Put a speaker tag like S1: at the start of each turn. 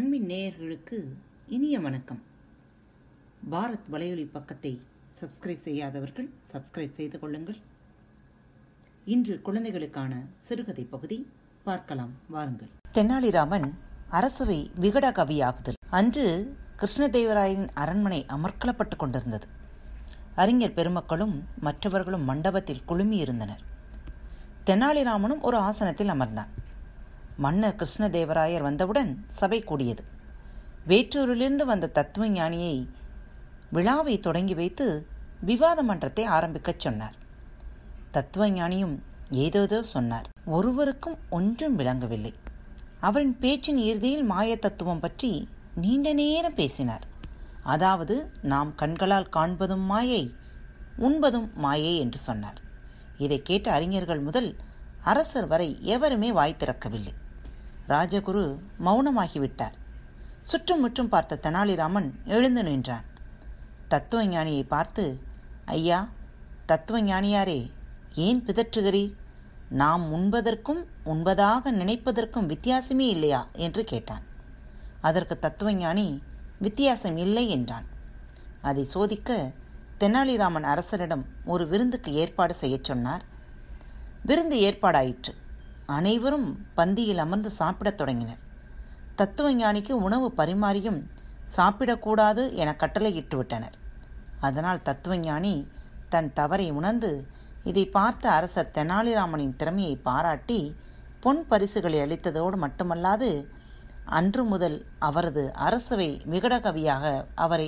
S1: நேயர்களுக்கு இனிய வணக்கம். பாரத் வலையொலி பக்கத்தை சப்ஸ்கிரைப் செய்யாதவர்கள் சப்ஸ்கிரைப் செய்து கொள்ளுங்கள். இன்று குழந்தைகளுக்கான சிறுகதை பகுதி பார்க்கலாம் வாருங்கள். தெனாலிராமன் அரசவை விகட கவியாகுதல். அன்று கிருஷ்ணதேவராயரின் அரண்மனை அமர்க்கலப்பட்டு கொண்டிருந்தது. அறிஞர் பெருமக்களும் மற்றவர்களும் மண்டபத்தில் குழுமியிருந்தனர். தெனாலிராமனும் ஒரு ஆசனத்தில் அமர்ந்தான். மன்னர் கிருஷ்ணதேவராயர் வந்தவுடன் சபை கூடியது. வேற்றூரிலிருந்து வந்த தத்துவ ஞானியை விழாவை தொடங்கி வைத்து விவாத மன்றத்தை ஆரம்பிக்கச் சொன்னார். தத்துவ ஞானியும் ஏதோதோ சொன்னார். ஒருவருக்கும் ஒன்றும் விளங்கவில்லை. அவரின் பேச்சின் இறுதியில் மாய தத்துவம் பற்றி நீண்ட நேரம் பேசினார். அதாவது நாம் கண்களால் காண்பதும் மாயை உண்பதும் மாயை என்று சொன்னார். இதை கேட்ட அறிஞர்கள் முதல் அரசர் வரை எவருமே வாய் திறக்கவில்லை. ராஜகுரு மௌனமாகிவிட்டார். சுற்றும் முற்றும் பார்த்த தெனாலிராமன் எழுந்து நின்றான். தத்துவ ஞானியை பார்த்து ஐயா தத்துவ ஞானியாரே ஏன் பிதற்றுகிறீர்? நாம் உண்பதற்கும் உண்பதாக நினைப்பதற்கும் வித்தியாசமே இல்லையா? என்று கேட்டான். அதற்கு தத்துவஞானி வித்தியாசம் இல்லை என்றான். அதை சோதிக்க தெனாலிராமன் அரசரிடம் ஒரு விருந்துக்கு ஏற்பாடு செய்யச் சொன்னார். விருந்து ஏற்பாடாயிற்று. அனைவரும் பந்தியில் அமர்ந்து சாப்பிடத் தொடங்கினர். தத்துவ ஞானிக்கு உணவு பரிமாறியும் சாப்பிடக்கூடாது என கட்டளையிட்டு விட்டனர் அதனால் தத்துவஞானி தன் தவறை உணர்ந்து இதை பார்த்த அரசர் தெனாலிராமனின் திறமையை பாராட்டி பொன் பரிசுகளை அளித்ததோடு மட்டுமல்லாது அன்று முதல் அவரது அரசவை விகடகவியாக அவரை